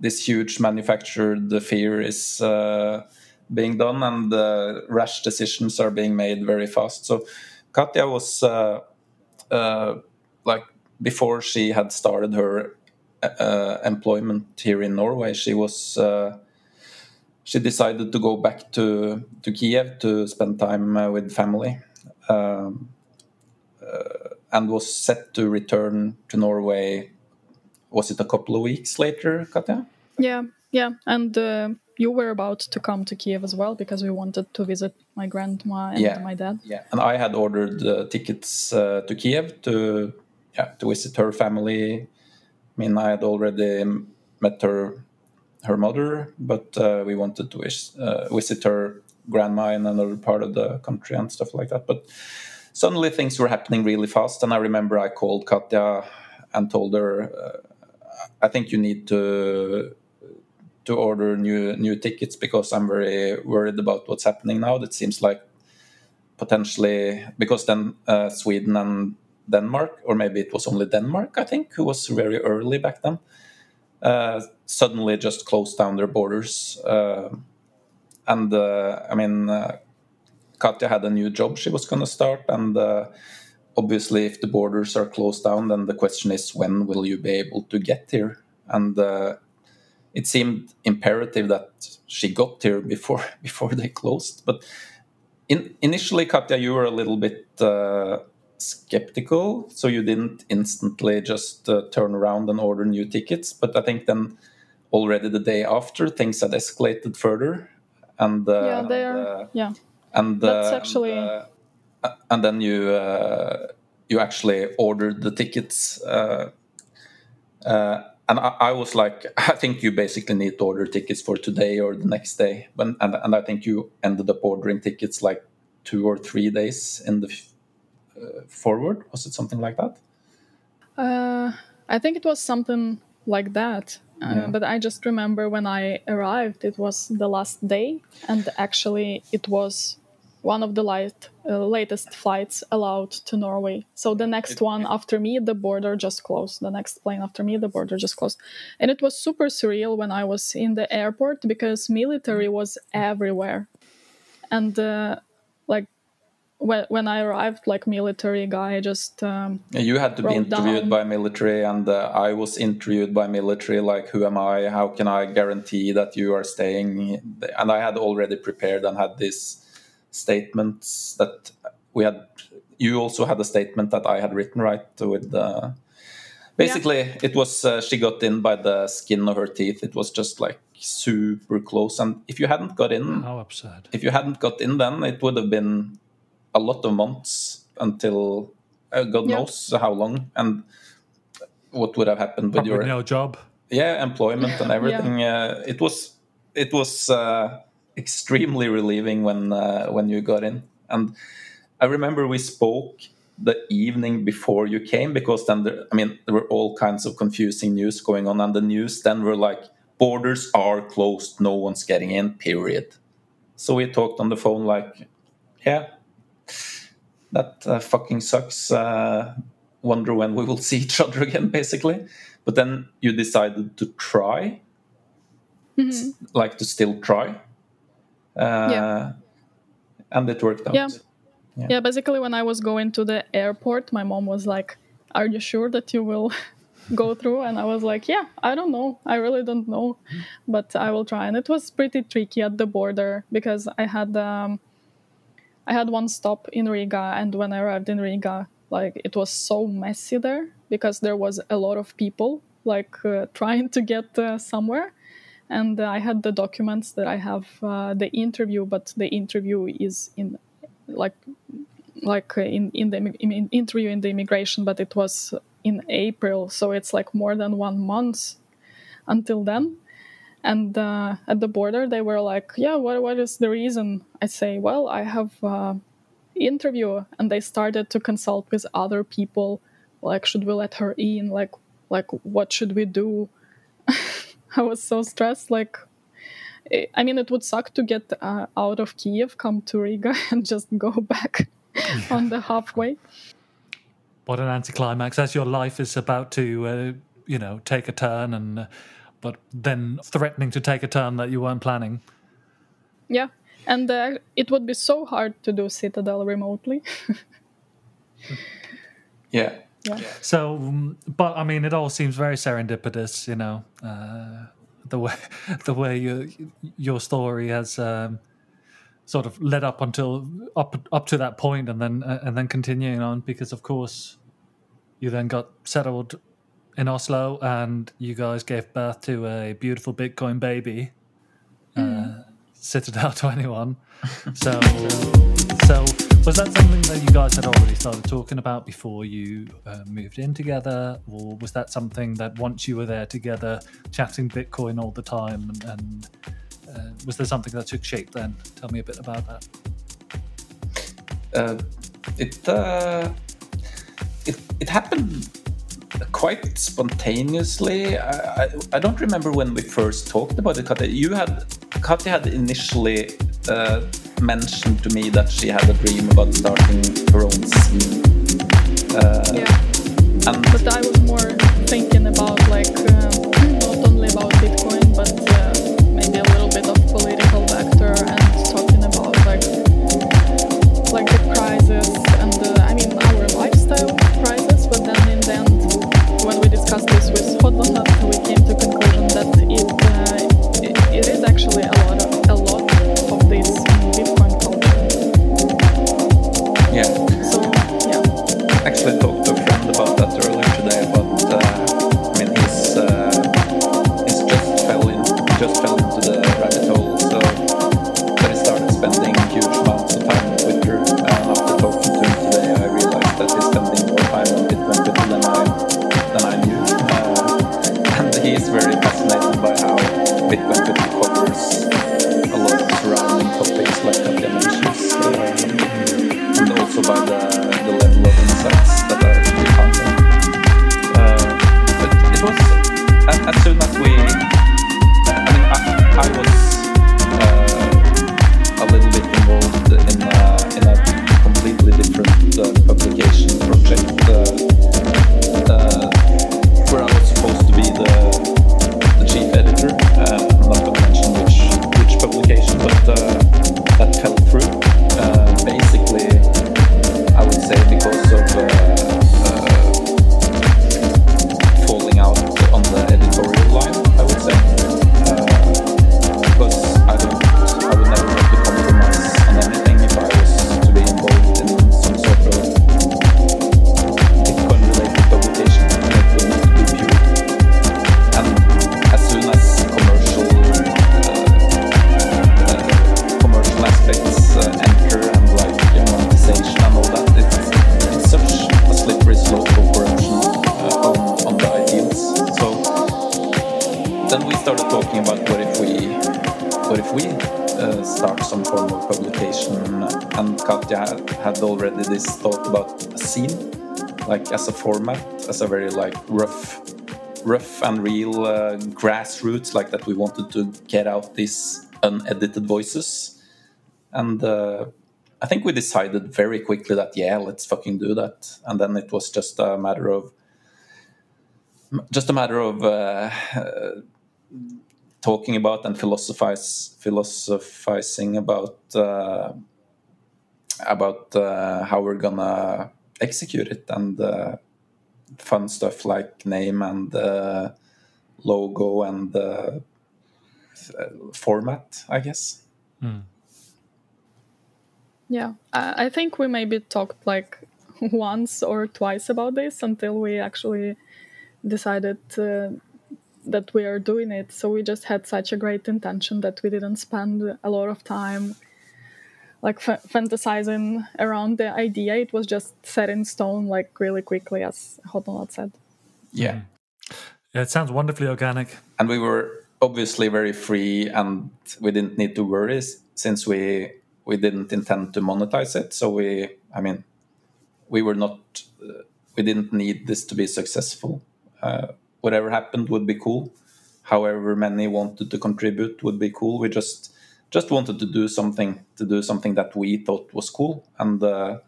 this huge manufactured fear is uh, being done and the rash decisions are being made very fast. So Katya was uh, uh, like before she had started her uh, employment here in Norway, she was uh, she decided to go back to to Kiev to spend time uh, with family. Um, and was set to return to Norway was it a couple of weeks later, Katya? Yeah, yeah, and uh, you were about to come to Kiev as well because we wanted to visit my grandma and yeah. my dad. Yeah, and I had ordered uh, tickets uh, to Kiev to yeah to visit her family. I mean, I had already met her her mother, but uh, we wanted to wish, uh, visit her grandma in another part of the country and stuff like that. But suddenly things were happening really fast, and I remember I called Katya and told her uh, I think you need to to order new new tickets because I'm very worried about what's happening now. That seems like potentially because then uh, Sweden and Denmark, or maybe it was only Denmark, I think, who was very early back then, uh, suddenly just closed down their borders. Uh, and uh, I mean, uh, Katya had a new job she was going to start, and uh, obviously, if the borders are closed down, then the question is when will you be able to get here? And it seemed imperative that she got here before before they closed. But in, initially, Katya, you were a little bit uh, skeptical, so you didn't instantly just uh, turn around and order new tickets. But I think then already the day after, things had escalated further, and uh, yeah, they are. yeah, and that's actually. And, uh, and then you uh, you actually ordered the tickets. Uh, and I, I, was like, I think you basically need to order tickets for today or the next day. When, and, and I think you ended up ordering tickets like two or three days in the uh, forward. Was it something like that? Uh, I think it was something like that. Uh, yeah. But I just remember when I arrived, it was the last day, and actually it was one of the light, uh, latest flights allowed to Norway. So the next it, one after me, the border just closed. The next plane after me, the border just closed. And it was super surreal when I was in the airport because military was everywhere. And uh, like when, when I arrived, like military guy just um, you had to be interviewed down. by military, and uh, I was interviewed by military. Like, who am I? How can I guarantee that you are staying? And I had already prepared and had this statements that we had. You also had a statement that I had written right with. Uh, basically, yeah. it was uh, she got in by the skin of her teeth. It was just like super close, and if you hadn't got in, how absurd! If you hadn't got in, then it would have been a lot of months until uh, God yeah. knows how long, and what would have happened Probably with your no job, yeah, employment and everything. Uh, it was it was uh, extremely relieving when uh, when you got in. And I remember we spoke the evening before you came because then there, I mean there were all kinds of confusing news going on, and the news then were like borders are closed, no one's getting in. Period. So we talked on the phone like, yeah, that uh, fucking sucks. Uh, wonder when we will see each other again, basically. But then you decided to try, mm-hmm. like to still try yeah. Uh, and it worked out. Yeah. yeah. yeah, basically, when I was going to the airport, my mom was like, Are you sure that you will go through? And I was like, Yeah, I don't know. I really don't know, but I will try. And it was pretty tricky at the border because I had. Um, I had one stop in Riga, and when I arrived in Riga, like it was so messy there because there was a lot of people like uh, trying to get uh, somewhere and I had the documents that I have uh, the interview, but the interview is in like like uh, in in the in interview in the immigration, but it was in April, so it's like more than one month until then. And uh, at the border, they were like, "Yeah, what what is the reason?" I say, "Well, I have uh, interview," and they started to consult with other people, like, "Should we let her in? Like, like what should we do?" I was so stressed. Like, I mean, it would suck to get uh, out of Kiev, come to Riga, and just go back on the halfway. What an anticlimax! As your life is about to, uh, you know, take a turn, and uh, but then threatening to take a turn that you weren't planning. Yeah, and uh, it would be so hard to do Citadel remotely. yeah, yeah. So, um, but I mean, it all seems very serendipitous, you know, uh, the way the way your your story has um, sort of led up until up up to that point, and then uh, and then continuing on, because of course, you then got settled in Oslo, and you guys gave birth to a beautiful Bitcoin baby, mm. uh, Citadel Twenty One. So, so was that something that you guys had already started talking about before you uh, moved in together, or was that something that once you were there together, chatting Bitcoin all the time, and, and uh, was there something that took shape then? Tell me a bit about that. Uh, it, uh, it it happened quite spontaneously. I, I, I, don't remember when we first talked about it, Katya. You had Katya had initially uh, mentioned to me that she had a dream about starting her own zine. Uh, Yeah. But I was more thinking about like um, not only about Bitcoin, but format as a very like rough rough and real uh, grassroots like that we wanted to get out these unedited voices. And uh, i think we decided very quickly that yeah let's fucking do that. And then it was just a matter of just a matter of uh, talking about and philosophize philosophizing about uh, about uh, how we're gonna execute it. And uh, fun stuff like name and uh, logo and uh, format, I guess. Yeah, I, I think we maybe talked like once or twice about this until we actually decided uh, that we are doing it. So we just had such a great intention that we didn't spend a lot of time like f- fantasizing around the idea. It was just set in stone, like really quickly, as Hodlonaut said. Yeah. Yeah, it sounds wonderfully organic. And we were obviously very free and we didn't need to worry since we we didn't intend to monetize it. So we, I mean, we were not, uh, we didn't need this to be successful. Uh, whatever happened would be cool. However many wanted to contribute would be cool. We just just wanted to do something to do something that we thought was cool, and uh,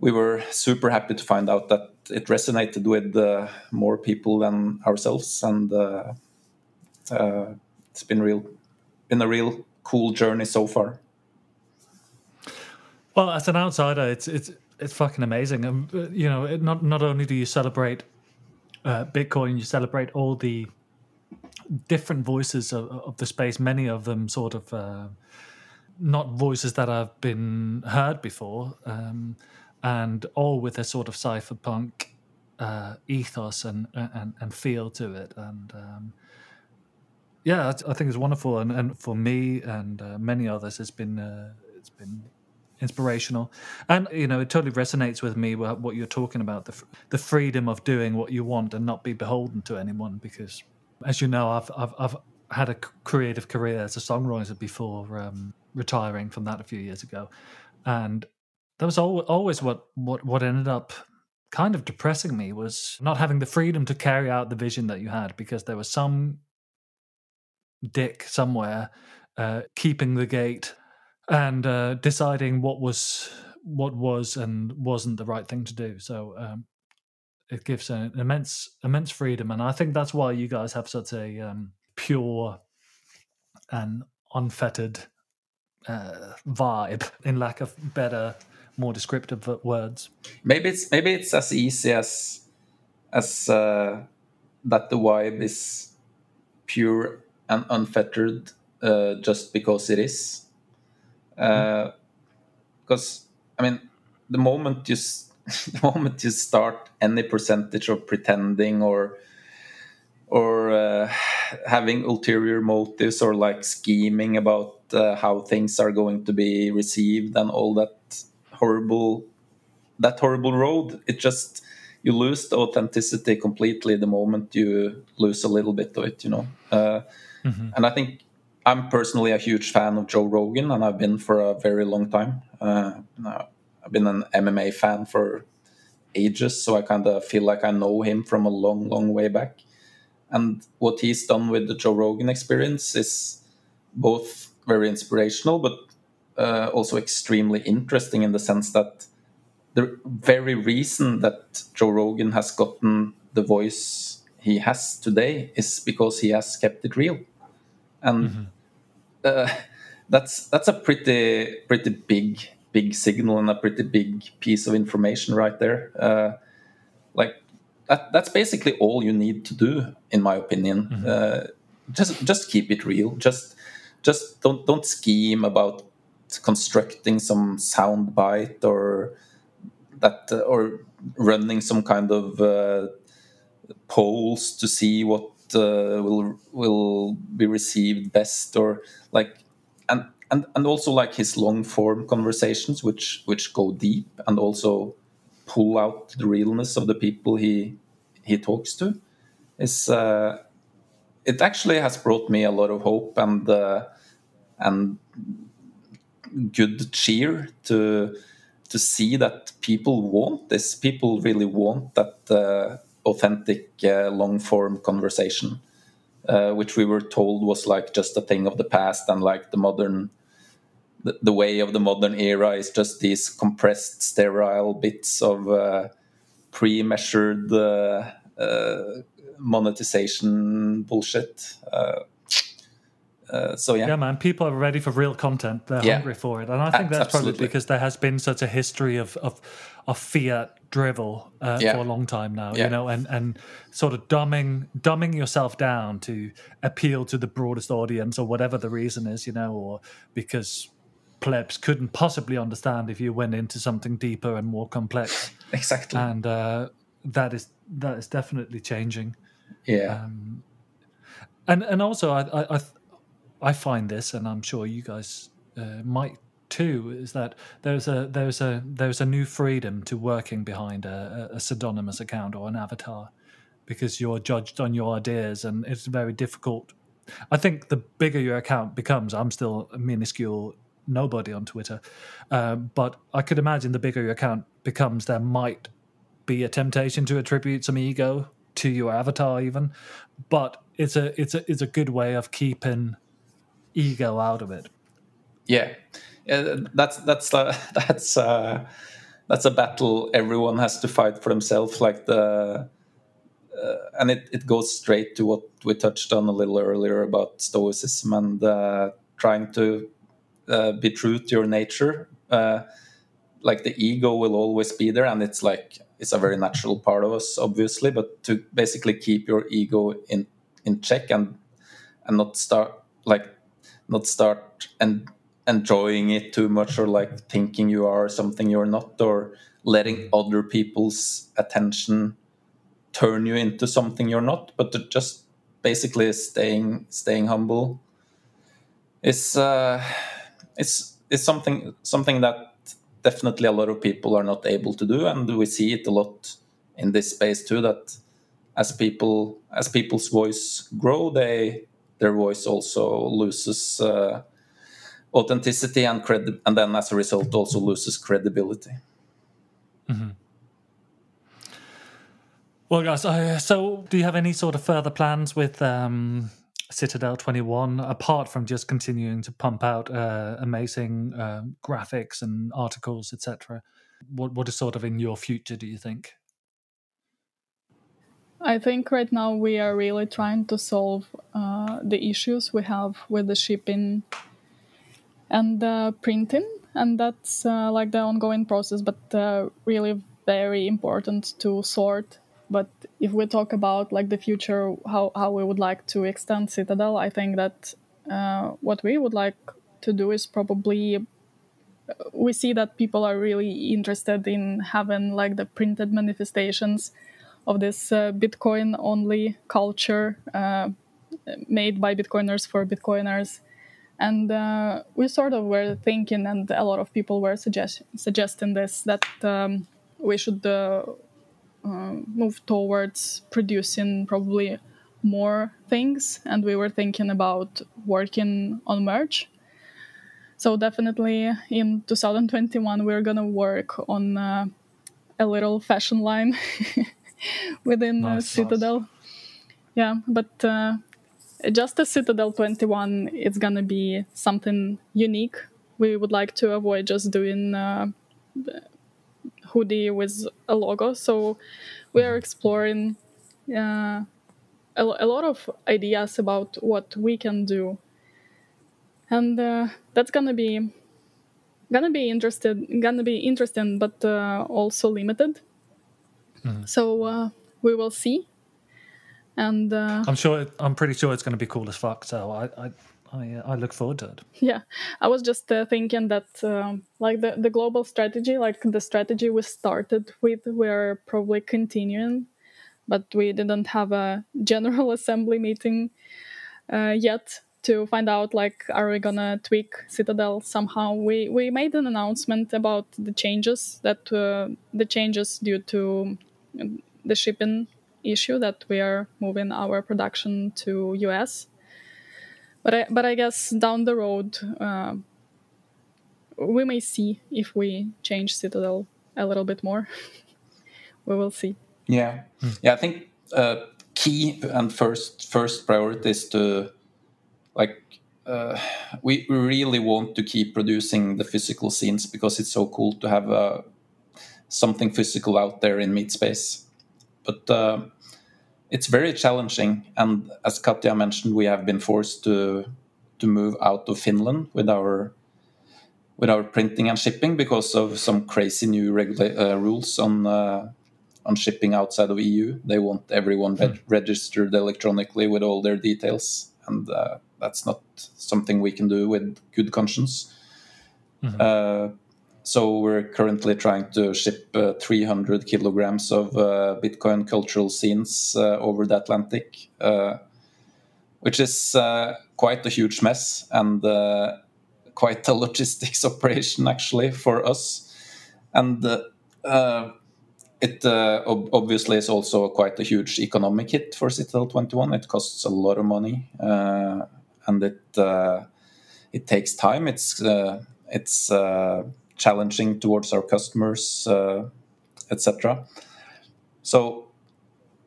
we were super happy to find out that it resonated with uh, more people than ourselves, and uh, uh, it's been real, been a real cool journey so far. Well, as an outsider, it's it's it's fucking amazing. Um, uh, you know, it, not not only do you celebrate uh, Bitcoin, you celebrate all the different voices of, of the space. Many of them sort of uh, not voices that have been heard before, um, and all with a sort of cypherpunk uh, ethos and, and and feel to it. And um, yeah, I, think it's wonderful. And, and for me and uh, many others, it's been uh, it's been inspirational and you know it totally resonates with me what what you're talking about the, the freedom of doing what you want and not be beholden to anyone because as you know i've i've, I've had a creative career as a songwriter before um, retiring from that a few years ago and that was al- always what what what ended up kind of depressing me was not having the freedom to carry out the vision that you had because there was some dick somewhere uh, keeping the gate and uh, deciding what was what was and wasn't the right thing to do. So um, it gives an immense immense freedom, and I think that's why you guys have such a um, pure and unfettered uh, vibe, in lack of better, more descriptive words. Maybe it's maybe it's as easy as as uh, that the vibe is pure and unfettered uh, just because it is. Because uh, I mean, the moment you the moment you start any percentage of pretending or or uh, having ulterior motives or like scheming about uh, how things are going to be received and all that horrible that horrible road it just you lose the authenticity completely the moment you lose a little bit of it you know uh, mm-hmm. and i think i'm personally a huge fan of joe rogan and i've been for a very long time uh, i've been an mma fan for ages so i kind of feel like i know him from a long long way back and what he's done with the Joe Rogan experience is both very inspirational, but uh, also extremely interesting in the sense that the very reason that Joe Rogan has gotten the voice he has today is because he has kept it real, and mm-hmm. uh, that's that's a pretty pretty big big signal and a pretty big piece of information right there. Uh, like that, that's basically all you need to do, in my opinion. Mm-hmm. Uh, just just keep it real. Just just don't don't scheme about constructing some sound bite or that uh, or running some kind of uh, polls to see what uh, will will be received best or like and and also like his long form conversations which which go deep and also pull out the realness of the people he he talks to is uh, it actually has brought me a lot of hope and uh, and good cheer to to see that people want this. People really want that uh, authentic uh, long form conversation, uh, which we were told was like just a thing of the past and like the modern. The, the way of the modern era is just these compressed, sterile bits of uh, pre-measured uh, uh, monetization bullshit. Uh, uh, so yeah, yeah, man. People are ready for real content. They're yeah. hungry for it, and I think that's Absolutely. probably because there has been such a history of of, of fiat drivel uh, yeah. for a long time now. You know, and and sort of dumbing dumbing yourself down to appeal to the broadest audience, or whatever the reason is. You know, or because plebs couldn't possibly understand if you went into something deeper and more complex. Exactly. And uh, that is that is definitely changing. Yeah. Um, and and also I, I I find this, and I'm sure you guys uh, might too, is that there's a there's a there's a new freedom to working behind a, a pseudonymous account or an avatar, because you're judged on your ideas, and it's very difficult. I think the bigger your account becomes, I'm still a minuscule nobody on Twitter, um, but I could imagine the bigger your account becomes, there might be a temptation to attribute some ego to your avatar even. But it's a it's a it's a good way of keeping ego out of it. Yeah, that's that's uh, that's uh, that's a battle everyone has to fight for themselves like the uh, and it, it goes straight to what we touched on a little earlier about stoicism and uh, trying to uh, be true to your nature uh, like the ego will always be there and it's like it's a very natural part of us, obviously, but to basically keep your ego in in check and and not start like not start and enjoying it too much or like thinking you are something you're not or letting other people's attention turn you into something you're not but to just basically staying staying humble. Is uh it's it's something something that definitely a lot of people are not able to do, and we see it a lot in this space too. That as people as people's voice grow, they their voice also loses uh, authenticity and and then as a result also loses credibility. Mm-hmm. Well, guys, uh, so do you have any sort of further plans with um, Citadel 21, apart from just continuing to pump out uh, amazing um, graphics and articles, etc.? What what is sort of in your future? Do you think? I think right now we are really trying to solve uh, the issues we have with the shipping and printing, and that's uh, like the ongoing process, but uh, really very important to sort. But if we talk about like the future, how how we would like to extend Citadel, I think that uh, what we would like to do is probably we see that people are really interested in having like the printed manifestations of this uh, Bitcoin only culture uh, made by Bitcoiners for Bitcoiners. And uh, we sort of were thinking, and a lot of people were suggest- suggesting this that um, we should uh, um, move towards producing probably more things. And we were thinking about working on merch so definitely in 2021 we're gonna work on uh, a little fashion line within nice, uh, Citadel. Nice. Yeah, but uh, just as Citadel 21, it's gonna be something unique. We would like to avoid just doing uh, hoodie with a logo. So we are exploring uh, a, a lot of ideas about what we can do and uh, that's gonna be gonna be interested gonna be interesting but uh, also limited mm. so uh, we will see and uh, i'm sure i'm pretty sure it's going to be cool as fuck so i i I, uh, I look forward to it. Yeah, I was just uh, thinking that, um, like the, the global strategy, like the strategy we started with, we're probably continuing, but we didn't have a general assembly meeting yet to find out like are we gonna tweak citadel somehow we we made an announcement about the changes that uh, the changes due to the shipping issue that we are moving our production to us but i but i guess down the road uh, we may see if we change citadel a little bit more. We will see. Yeah. Yeah i think uh, key and first first priority is to like uh, we really want to keep producing the physical zines because it's so cool to have uh, something physical out there in meat space. But uh, it's very challenging, and as Katya mentioned, we have been forced to to move out of Finland with our with our printing and shipping because of some crazy new regula- uh, rules on uh, on shipping outside of EU. They want everyone mm. registered electronically with all their details, and uh, that's not something we can do with good conscience. Mm-hmm. Uh, so we're currently trying to ship uh, 300 kilograms of uh, Bitcoin cultural zines uh, over the Atlantic, uh, which is uh, quite a huge mess and quite a logistics operation actually for us. And it ob- obviously is also quite a huge economic hit for Citadel 21. It costs a lot of money and it uh, it takes time. It's uh, it's uh, challenging towards our customers, etc. So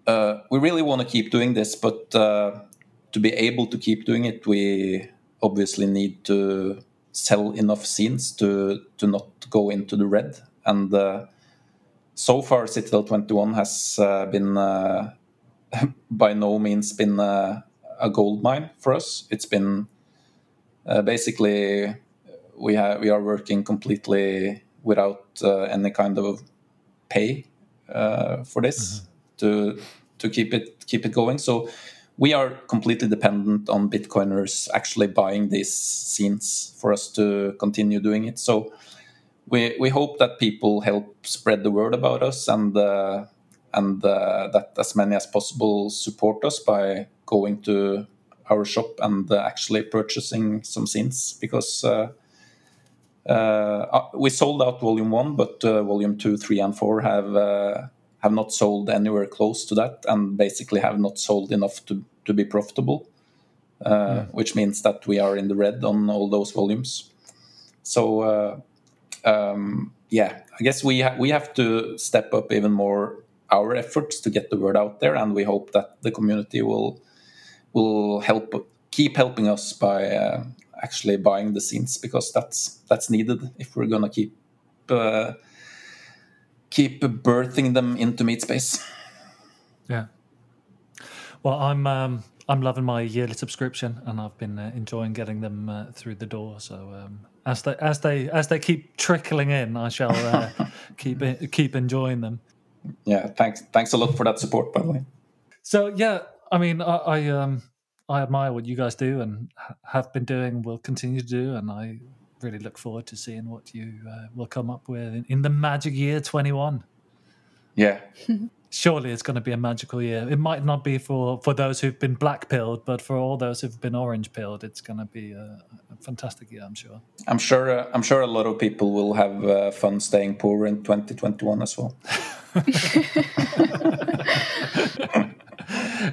we really want to keep doing this, but to be able to keep doing it, we obviously need to sell enough zines to to not go into the red. And uh, so far, Citadel 21 has uh, been uh, by no means been a gold mine for us. It's been uh, basically we have we are working completely without uh, any kind of pay uh, for this mm-hmm. to to keep it keep it going. So we are completely dependent on Bitcoiners actually buying these zines for us to continue doing it. So we we hope that people help spread the word about us and uh, and uh, that as many as possible support us by going to our shop and uh, actually purchasing some zines because uh, we sold out volume one, but uh, volume two, three, and four have uh, have not sold anywhere close to that, and basically have not sold enough to to be profitable, mm. which means that we are in the red on all those volumes. So. Um, yeah, I guess we ha- we have to step up even more our efforts to get the word out there, and we hope that the community will will help keep helping us by uh, actually buying the zines because that's that's needed if we're gonna keep uh, keep birthing them into meat space. Yeah. Well, I'm um, I'm loving my yearly subscription, and I've been uh, enjoying getting them uh, through the door. So um, as they as they as they keep trickling in, I shall uh, keep keep enjoying them. Yeah, thanks thanks a lot for that support, by the way. So yeah, I mean, I, I um I admire what you guys do and have been doing, will continue to do, and I really look forward to seeing what you uh, will come up with in, in the magic year twenty one. Yeah. surely it's going to be a magical year. It might not be for, for those who've been black pilled, but for all those who've been orange pilled, it's going to be a, a fantastic year. I'm sure. I'm sure. Uh, I'm sure a lot of people will have uh, fun staying poor in 2021 as well.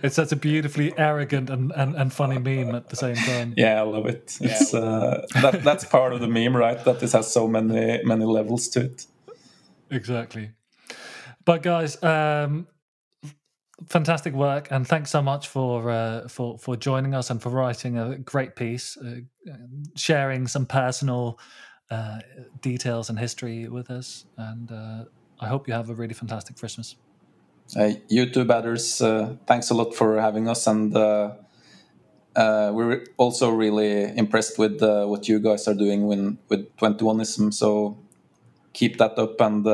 it's such a beautifully arrogant and, and, and funny meme at the same time. Yeah, I love it. It's uh, that that's part of the meme, right? That this has so many many levels to it. Exactly. But guys, um, fantastic work, and thanks so much for uh, for for joining us and for writing a great piece, uh, sharing some personal uh, details and history with us. And uh, I hope you have a really fantastic Christmas. You too, Badders. Uh, thanks a lot for having us, and uh, we're also really impressed with what you guys are doing when, with 21ism. So keep that up and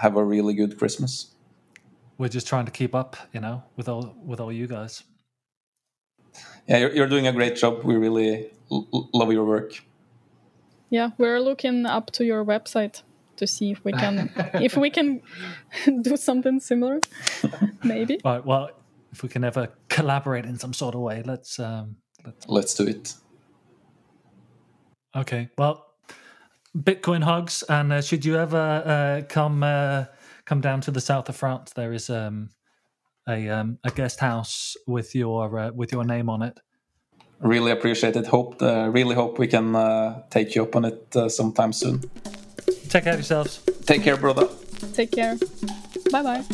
have a really good Christmas. We're just trying to keep up, you know, with all with all you guys. Yeah, you're, you're doing a great job. We really love your work. Yeah, we're looking up to your website to see if we can if we can do something similar. Maybe. All right. Well, if we can ever collaborate in some sort of way, let's um, let's let's do it. Okay. Well, Bitcoin hugs, and uh, should you ever uh, come uh, come down to the south of France, there is um, a um, a guest house with your uh, with your name on it. Really appreciate it. Hope uh, really hope we can uh, take you up on it sometime soon. Take care of yourselves. Take care, brother. Take care. Bye bye.